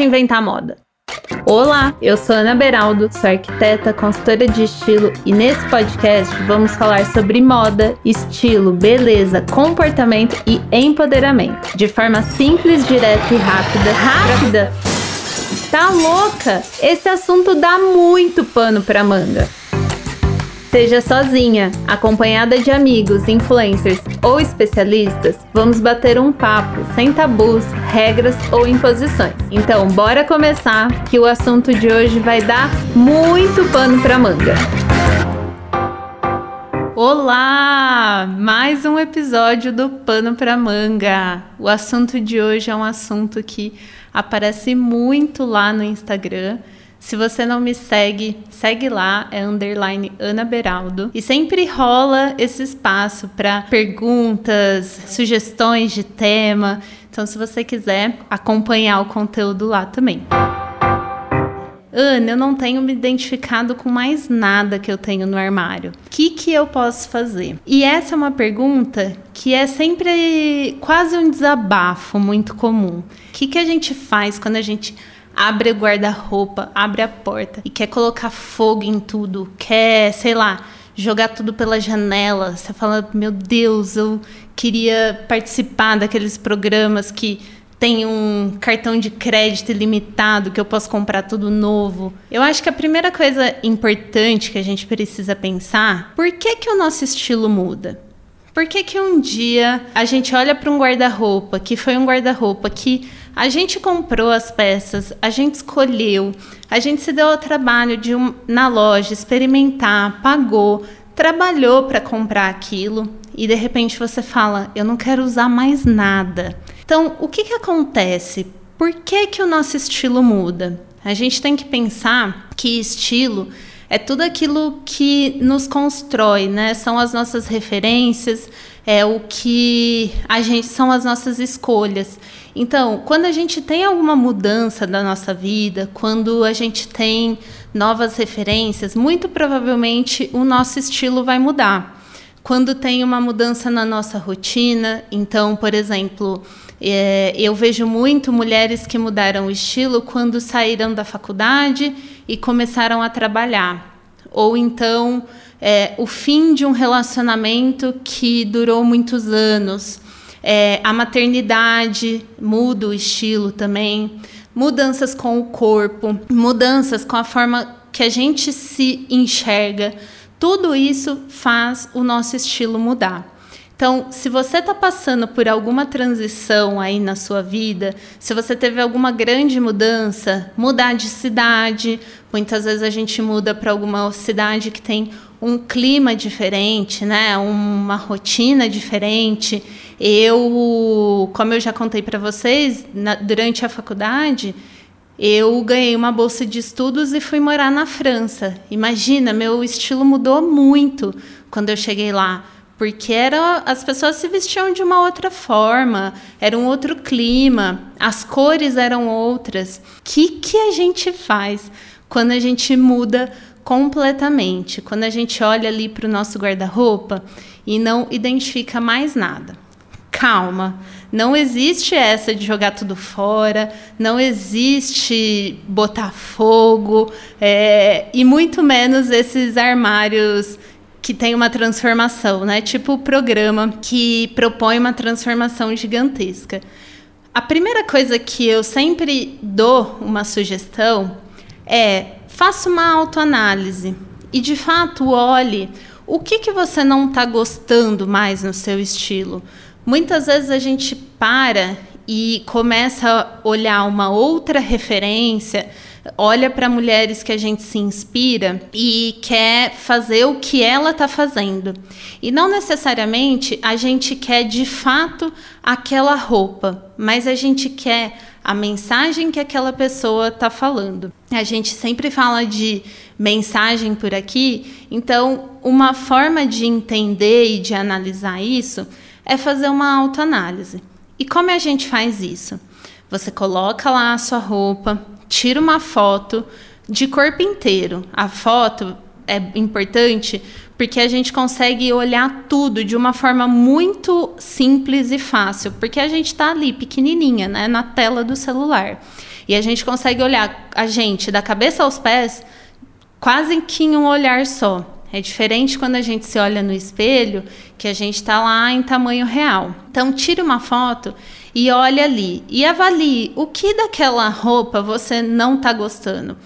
pode inventar moda. Olá, eu sou Ana Beraldo, sou arquiteta, consultora de estilo e nesse podcast vamos falar sobre moda, estilo, beleza, comportamento e empoderamento, de forma simples, direta e rápida. Rápida? Tá louca? Esse assunto dá muito pano pra manga. Seja sozinha, acompanhada de amigos, influencers ou especialistas, vamos bater um papo sem tabus, regras ou imposições. Então, bora começar que o assunto de hoje vai dar muito pano pra manga. Olá! Mais um episódio do Pano pra Manga. O assunto de hoje é um assunto que aparece muito lá no Instagram se você não me segue, segue lá, é underline Ana Beraldo. E sempre rola esse espaço para perguntas, sugestões de tema. Então, se você quiser acompanhar o conteúdo lá também. Ana, eu não tenho me identificado com mais nada que eu tenho no armário. O que, que eu posso fazer? E essa é uma pergunta que é sempre quase um desabafo muito comum. O que, que a gente faz quando a gente abre o guarda-roupa, abre a porta e quer colocar fogo em tudo, quer, sei lá, jogar tudo pela janela. Você fala, meu Deus, eu queria participar daqueles programas que tem um cartão de crédito ilimitado que eu posso comprar tudo novo. Eu acho que a primeira coisa importante que a gente precisa pensar, por que que o nosso estilo muda? Por que que um dia a gente olha para um guarda-roupa que foi um guarda-roupa que a gente comprou as peças, a gente escolheu, a gente se deu ao trabalho de um, na loja experimentar, pagou, trabalhou para comprar aquilo e de repente você fala: "Eu não quero usar mais nada". Então, o que que acontece? Por que que o nosso estilo muda? A gente tem que pensar que estilo é tudo aquilo que nos constrói, né? São as nossas referências, é o que a gente são as nossas escolhas. Então, quando a gente tem alguma mudança da nossa vida, quando a gente tem novas referências, muito provavelmente o nosso estilo vai mudar. Quando tem uma mudança na nossa rotina, então, por exemplo, é, eu vejo muito mulheres que mudaram o estilo quando saíram da faculdade e começaram a trabalhar. Ou então, é, o fim de um relacionamento que durou muitos anos é, a maternidade muda o estilo também, mudanças com o corpo, mudanças com a forma que a gente se enxerga. Tudo isso faz o nosso estilo mudar. Então, se você está passando por alguma transição aí na sua vida, se você teve alguma grande mudança, mudar de cidade, muitas vezes a gente muda para alguma cidade que tem um clima diferente, né? Uma rotina diferente. Eu, como eu já contei para vocês, na, durante a faculdade, eu ganhei uma bolsa de estudos e fui morar na França. Imagina, meu estilo mudou muito quando eu cheguei lá, porque era, as pessoas se vestiam de uma outra forma, era um outro clima, as cores eram outras. O que, que a gente faz quando a gente muda completamente. Quando a gente olha ali para o nosso guarda-roupa e não identifica mais nada. Calma, não existe essa de jogar tudo fora, não existe botar fogo, é, e muito menos esses armários que tem uma transformação, né? Tipo o programa que propõe uma transformação gigantesca. A primeira coisa que eu sempre dou uma sugestão é faça uma autoanálise e de fato olhe o que, que você não está gostando mais no seu estilo. Muitas vezes a gente para e começa a olhar uma outra referência, olha para mulheres que a gente se inspira e quer fazer o que ela está fazendo. E não necessariamente a gente quer de fato aquela roupa, mas a gente quer a mensagem que aquela pessoa está falando. A gente sempre fala de mensagem por aqui, então uma forma de entender e de analisar isso é fazer uma autoanálise. E como a gente faz isso? Você coloca lá a sua roupa, tira uma foto de corpo inteiro. A foto é importante porque a gente consegue olhar tudo de uma forma muito simples e fácil, porque a gente está ali pequenininha, né, na tela do celular. E a gente consegue olhar a gente da cabeça aos pés quase que em um olhar só. É diferente quando a gente se olha no espelho, que a gente está lá em tamanho real. Então, tire uma foto e olhe ali e avalie o que daquela roupa você não está gostando.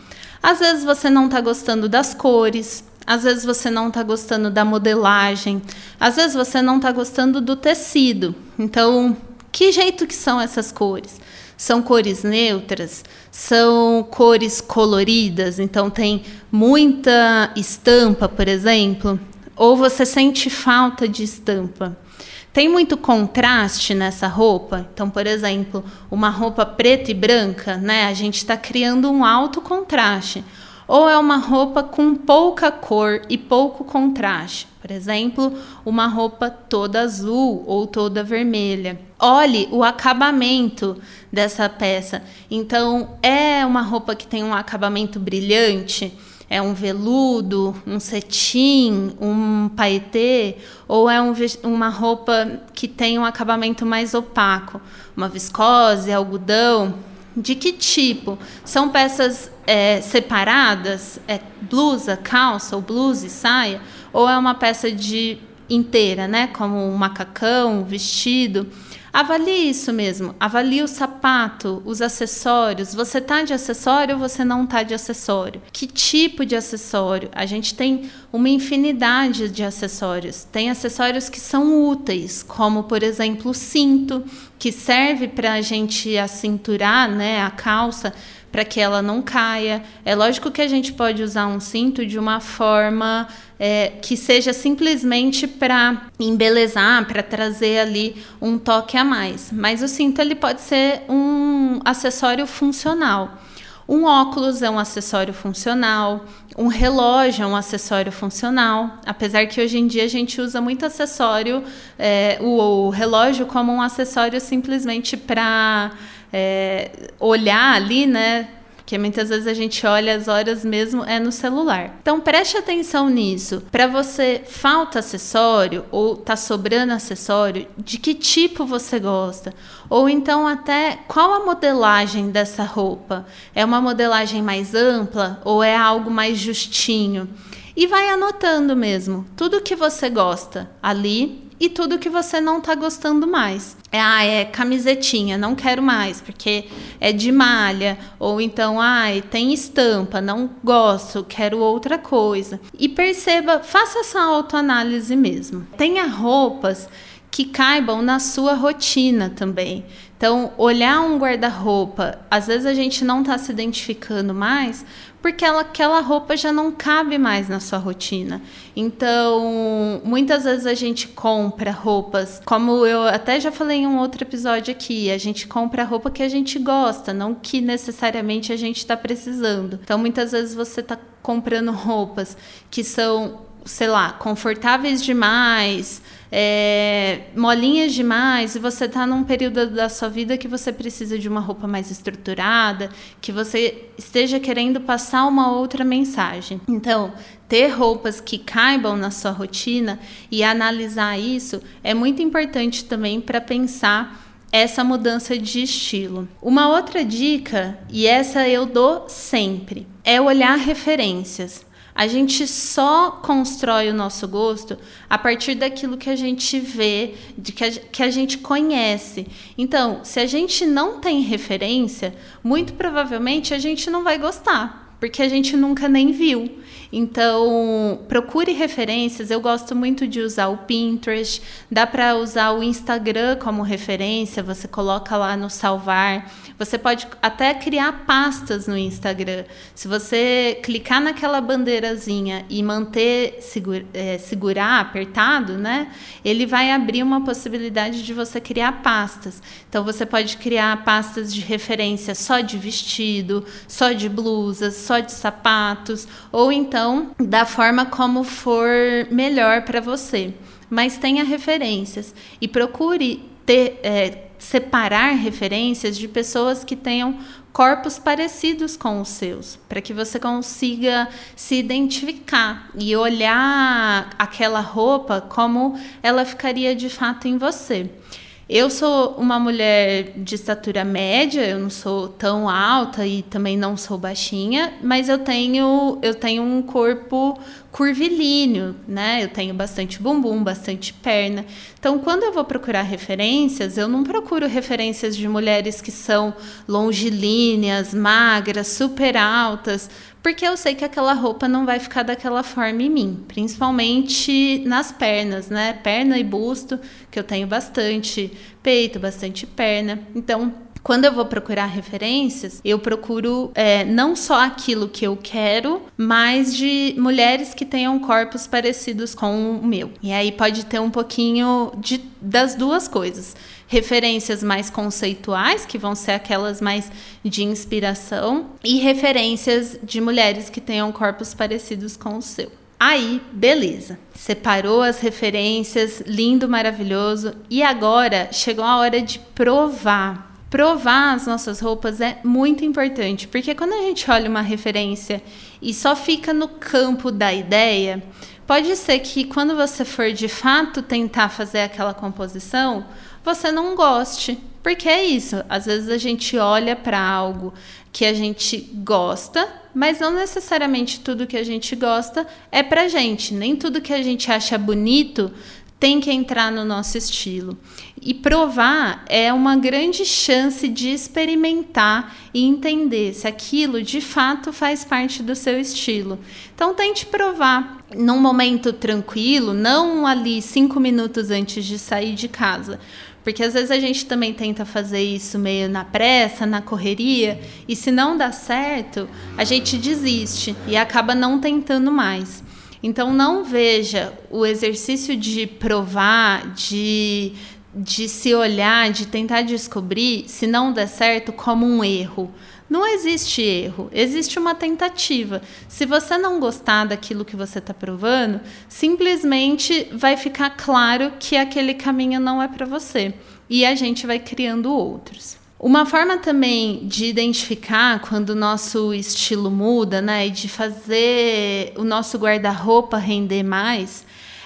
Às vezes você não está gostando das cores, às vezes você não está gostando da modelagem, às vezes você não está gostando do tecido. Então, que jeito que são essas cores? São cores neutras? São cores coloridas? Então tem muita estampa, por exemplo? Ou você sente falta de estampa? Tem muito contraste nessa roupa? Então, por exemplo, uma roupa preta e branca, né? A gente está criando um alto contraste ou é uma roupa com pouca cor e pouco contraste. Por exemplo, uma roupa toda azul ou toda vermelha. Olhe o acabamento dessa peça. Então, é uma roupa que tem um acabamento brilhante? É um veludo, um cetim, um paetê? Ou é um, uma roupa que tem um acabamento mais opaco? Uma viscose, algodão? De que tipo? São peças é, separadas? É blusa, calça, ou blusa e saia? Ou é uma peça de inteira, né? Como um macacão, um vestido? Avalie isso mesmo. Avalie o sapato, os acessórios. Você tá de acessório ou você não tá de acessório? Que tipo de acessório? A gente tem uma infinidade de acessórios. Tem acessórios que são úteis, como por exemplo o cinto, que serve para a gente acinturar, né, a calça para que ela não caia. É lógico que a gente pode usar um cinto de uma forma é, que seja simplesmente para embelezar, para trazer ali um toque a mais. Mas o cinto ele pode ser um acessório funcional. Um óculos é um acessório funcional, um relógio é um acessório funcional, apesar que hoje em dia a gente usa muito acessório, é, o, o relógio como um acessório simplesmente para é, olhar ali, né? Porque muitas vezes a gente olha as horas mesmo é no celular. Então preste atenção nisso. Para você falta acessório ou tá sobrando acessório, de que tipo você gosta? Ou então até qual a modelagem dessa roupa? É uma modelagem mais ampla ou é algo mais justinho? E vai anotando mesmo tudo que você gosta ali e tudo que você não tá gostando mais. É, ah, é camisetinha, não quero mais, porque é de malha, ou então, ah, tem estampa, não gosto, quero outra coisa. E perceba, faça essa autoanálise mesmo. Tenha roupas que caibam na sua rotina também. Então, olhar um guarda-roupa, às vezes a gente não está se identificando mais, porque ela, aquela roupa já não cabe mais na sua rotina. Então, muitas vezes a gente compra roupas, como eu até já falei em um outro episódio aqui, a gente compra roupa que a gente gosta, não que necessariamente a gente está precisando. Então, muitas vezes você está comprando roupas que são sei lá, confortáveis demais, é, molinhas demais, e você está num período da sua vida que você precisa de uma roupa mais estruturada, que você esteja querendo passar uma outra mensagem. Então, ter roupas que caibam na sua rotina e analisar isso é muito importante também para pensar essa mudança de estilo. Uma outra dica, e essa eu dou sempre, é olhar referências. A gente só constrói o nosso gosto a partir daquilo que a gente vê, de que a, que a gente conhece. Então, se a gente não tem referência, muito provavelmente a gente não vai gostar, porque a gente nunca nem viu. Então, procure referências. Eu gosto muito de usar o Pinterest. Dá para usar o Instagram como referência. Você coloca lá no salvar. Você pode até criar pastas no Instagram. Se você clicar naquela bandeirazinha e manter segura, é, segurar apertado, né? Ele vai abrir uma possibilidade de você criar pastas. Então, você pode criar pastas de referência só de vestido, só de blusas, só de sapatos, ou então então, da forma como for melhor para você. Mas tenha referências e procure ter, é, separar referências de pessoas que tenham corpos parecidos com os seus, para que você consiga se identificar e olhar aquela roupa como ela ficaria de fato em você. Eu sou uma mulher de estatura média, eu não sou tão alta e também não sou baixinha, mas eu tenho eu tenho um corpo curvilíneo, né? Eu tenho bastante bumbum, bastante perna. Então, quando eu vou procurar referências, eu não procuro referências de mulheres que são longilíneas, magras, super altas, porque eu sei que aquela roupa não vai ficar daquela forma em mim, principalmente nas pernas, né? Perna e busto, que eu tenho bastante, peito, bastante perna. Então, quando eu vou procurar referências, eu procuro é, não só aquilo que eu quero, mas de mulheres que tenham corpos parecidos com o meu. E aí pode ter um pouquinho de, das duas coisas referências mais conceituais, que vão ser aquelas mais de inspiração, e referências de mulheres que tenham corpos parecidos com o seu. Aí, beleza. Separou as referências, lindo, maravilhoso. E agora chegou a hora de provar. Provar as nossas roupas é muito importante, porque quando a gente olha uma referência e só fica no campo da ideia, pode ser que quando você for de fato tentar fazer aquela composição, você não goste. Porque é isso, às vezes a gente olha para algo que a gente gosta, mas não necessariamente tudo que a gente gosta é pra gente. Nem tudo que a gente acha bonito tem que entrar no nosso estilo. E provar é uma grande chance de experimentar e entender se aquilo de fato faz parte do seu estilo. Então tente provar num momento tranquilo, não ali cinco minutos antes de sair de casa porque às vezes a gente também tenta fazer isso meio na pressa, na correria, e se não dá certo, a gente desiste e acaba não tentando mais. Então não veja o exercício de provar, de, de se olhar, de tentar descobrir, se não der certo, como um erro. Não existe erro, existe uma tentativa. Se você não gostar daquilo que você está provando, simplesmente vai ficar claro que aquele caminho não é para você. E a gente vai criando outros. Uma forma também de identificar quando o nosso estilo muda, né, e de fazer o nosso guarda-roupa render mais,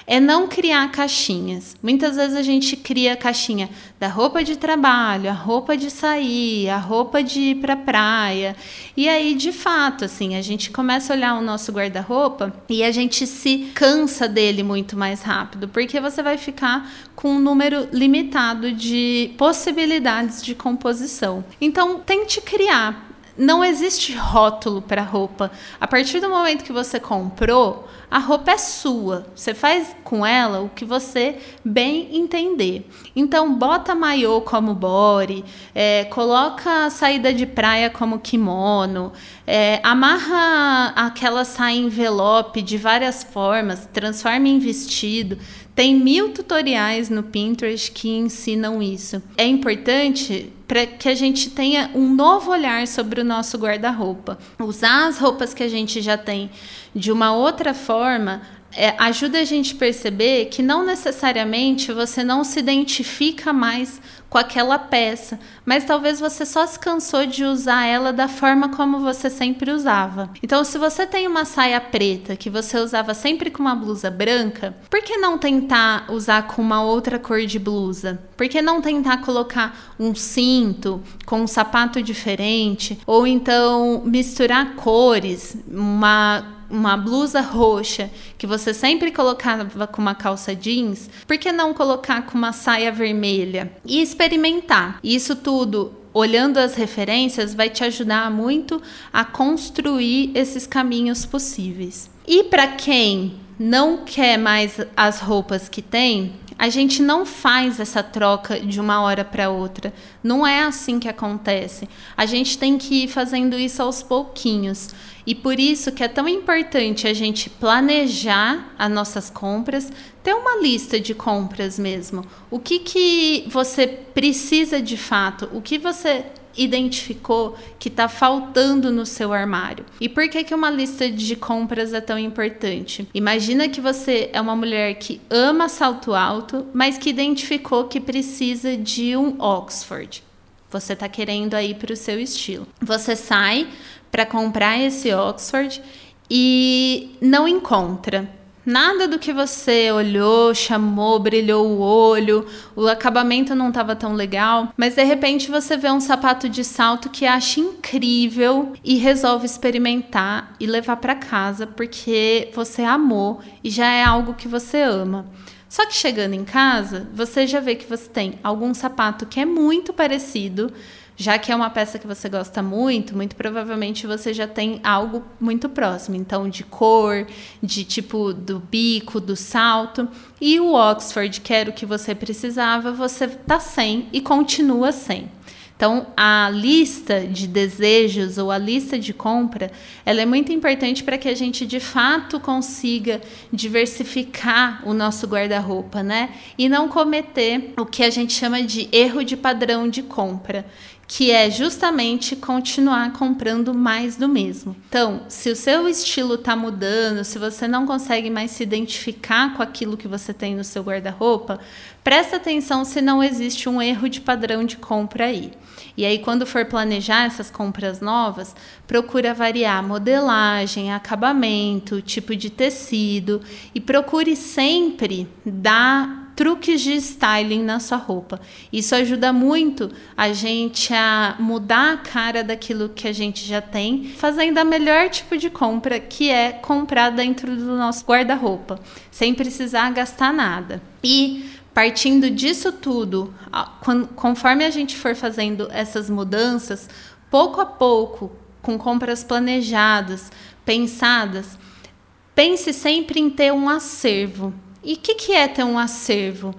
é não criar caixinhas. Muitas vezes a gente cria a caixinha da roupa de trabalho, a roupa de sair, a roupa de ir para praia. E aí, de fato, assim, a gente começa a olhar o nosso guarda-roupa e a gente se cansa dele muito mais rápido, porque você vai ficar com um número limitado de possibilidades de composição. Então, tente criar não existe rótulo para roupa. A partir do momento que você comprou, a roupa é sua. Você faz com ela o que você bem entender. Então, bota maiô como body, é, coloca a saída de praia como kimono, é, amarra aquela saia envelope de várias formas, transforma em vestido. Tem mil tutoriais no Pinterest que ensinam isso. É importante para que a gente tenha um novo olhar sobre o nosso guarda-roupa. Usar as roupas que a gente já tem de uma outra forma é, ajuda a gente perceber que não necessariamente você não se identifica mais com aquela peça, mas talvez você só se cansou de usar ela da forma como você sempre usava. Então, se você tem uma saia preta que você usava sempre com uma blusa branca, por que não tentar usar com uma outra cor de blusa? Por que não tentar colocar um cinto com um sapato diferente? Ou então misturar cores, uma uma blusa roxa que você sempre colocava com uma calça jeans, por que não colocar com uma saia vermelha? E experimentar. Isso tudo olhando as referências vai te ajudar muito a construir esses caminhos possíveis. E para quem não quer mais as roupas que tem, a gente não faz essa troca de uma hora para outra. Não é assim que acontece. A gente tem que ir fazendo isso aos pouquinhos. E por isso que é tão importante a gente planejar as nossas compras, ter uma lista de compras mesmo. O que, que você precisa de fato? O que você identificou que está faltando no seu armário. E por que, que uma lista de compras é tão importante? Imagina que você é uma mulher que ama salto alto, mas que identificou que precisa de um Oxford. Você está querendo aí para o seu estilo. Você sai para comprar esse Oxford e não encontra Nada do que você olhou, chamou, brilhou o olho, o acabamento não estava tão legal, mas de repente você vê um sapato de salto que acha incrível e resolve experimentar e levar para casa porque você amou e já é algo que você ama. Só que chegando em casa, você já vê que você tem algum sapato que é muito parecido, já que é uma peça que você gosta muito, muito provavelmente você já tem algo muito próximo. Então, de cor, de tipo do bico, do salto. E o Oxford, que era o que você precisava, você tá sem e continua sem. Então, a lista de desejos ou a lista de compra, ela é muito importante para que a gente de fato consiga diversificar o nosso guarda-roupa, né? E não cometer o que a gente chama de erro de padrão de compra, que é justamente continuar comprando mais do mesmo. Então, se o seu estilo está mudando, se você não consegue mais se identificar com aquilo que você tem no seu guarda-roupa, presta atenção se não existe um erro de padrão de compra aí. E aí, quando for planejar essas compras novas, procura variar modelagem, acabamento, tipo de tecido e procure sempre dar truques de styling na sua roupa. Isso ajuda muito a gente a mudar a cara daquilo que a gente já tem, fazendo a melhor tipo de compra, que é comprar dentro do nosso guarda-roupa, sem precisar gastar nada. E partindo disso tudo, conforme a gente for fazendo essas mudanças, pouco a pouco, com compras planejadas, pensadas, pense sempre em ter um acervo. E o que, que é ter um acervo?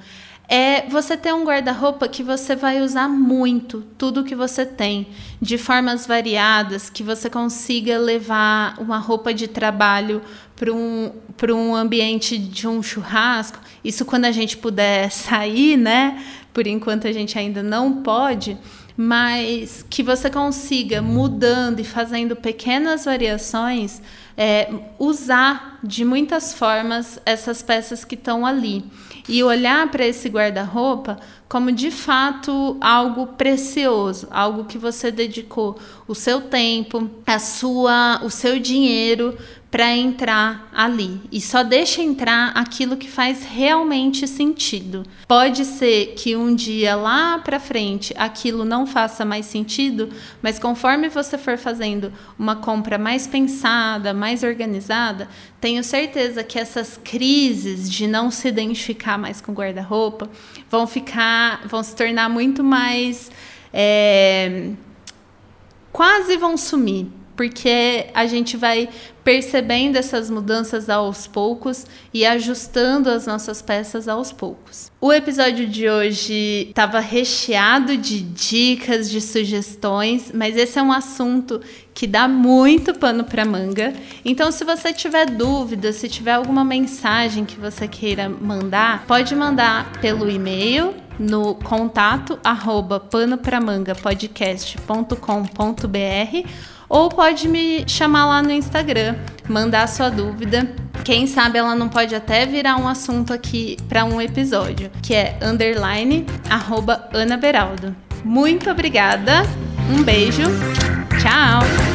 É você ter um guarda-roupa que você vai usar muito, tudo que você tem, de formas variadas, que você consiga levar uma roupa de trabalho para um, um ambiente de um churrasco. Isso quando a gente puder sair, né? Por enquanto a gente ainda não pode mas que você consiga, mudando e fazendo pequenas variações, é, usar de muitas formas essas peças que estão ali. E olhar para esse guarda-roupa como de fato algo precioso, algo que você dedicou o seu tempo, a sua, o seu dinheiro para entrar ali e só deixa entrar aquilo que faz realmente sentido. Pode ser que um dia lá para frente aquilo não faça mais sentido, mas conforme você for fazendo uma compra mais pensada, mais organizada, tenho certeza que essas crises de não se identificar mais com guarda-roupa vão ficar, vão se tornar muito mais é, quase vão sumir porque a gente vai percebendo essas mudanças aos poucos e ajustando as nossas peças aos poucos. O episódio de hoje estava recheado de dicas, de sugestões, mas esse é um assunto que dá muito pano para manga. Então, se você tiver dúvida, se tiver alguma mensagem que você queira mandar, pode mandar pelo e-mail no contato arroba panopramangapodcast.com.br ou pode me chamar lá no Instagram, mandar sua dúvida. Quem sabe ela não pode até virar um assunto aqui para um episódio, que é underline arroba Ana Beraldo. Muito obrigada, um beijo, tchau!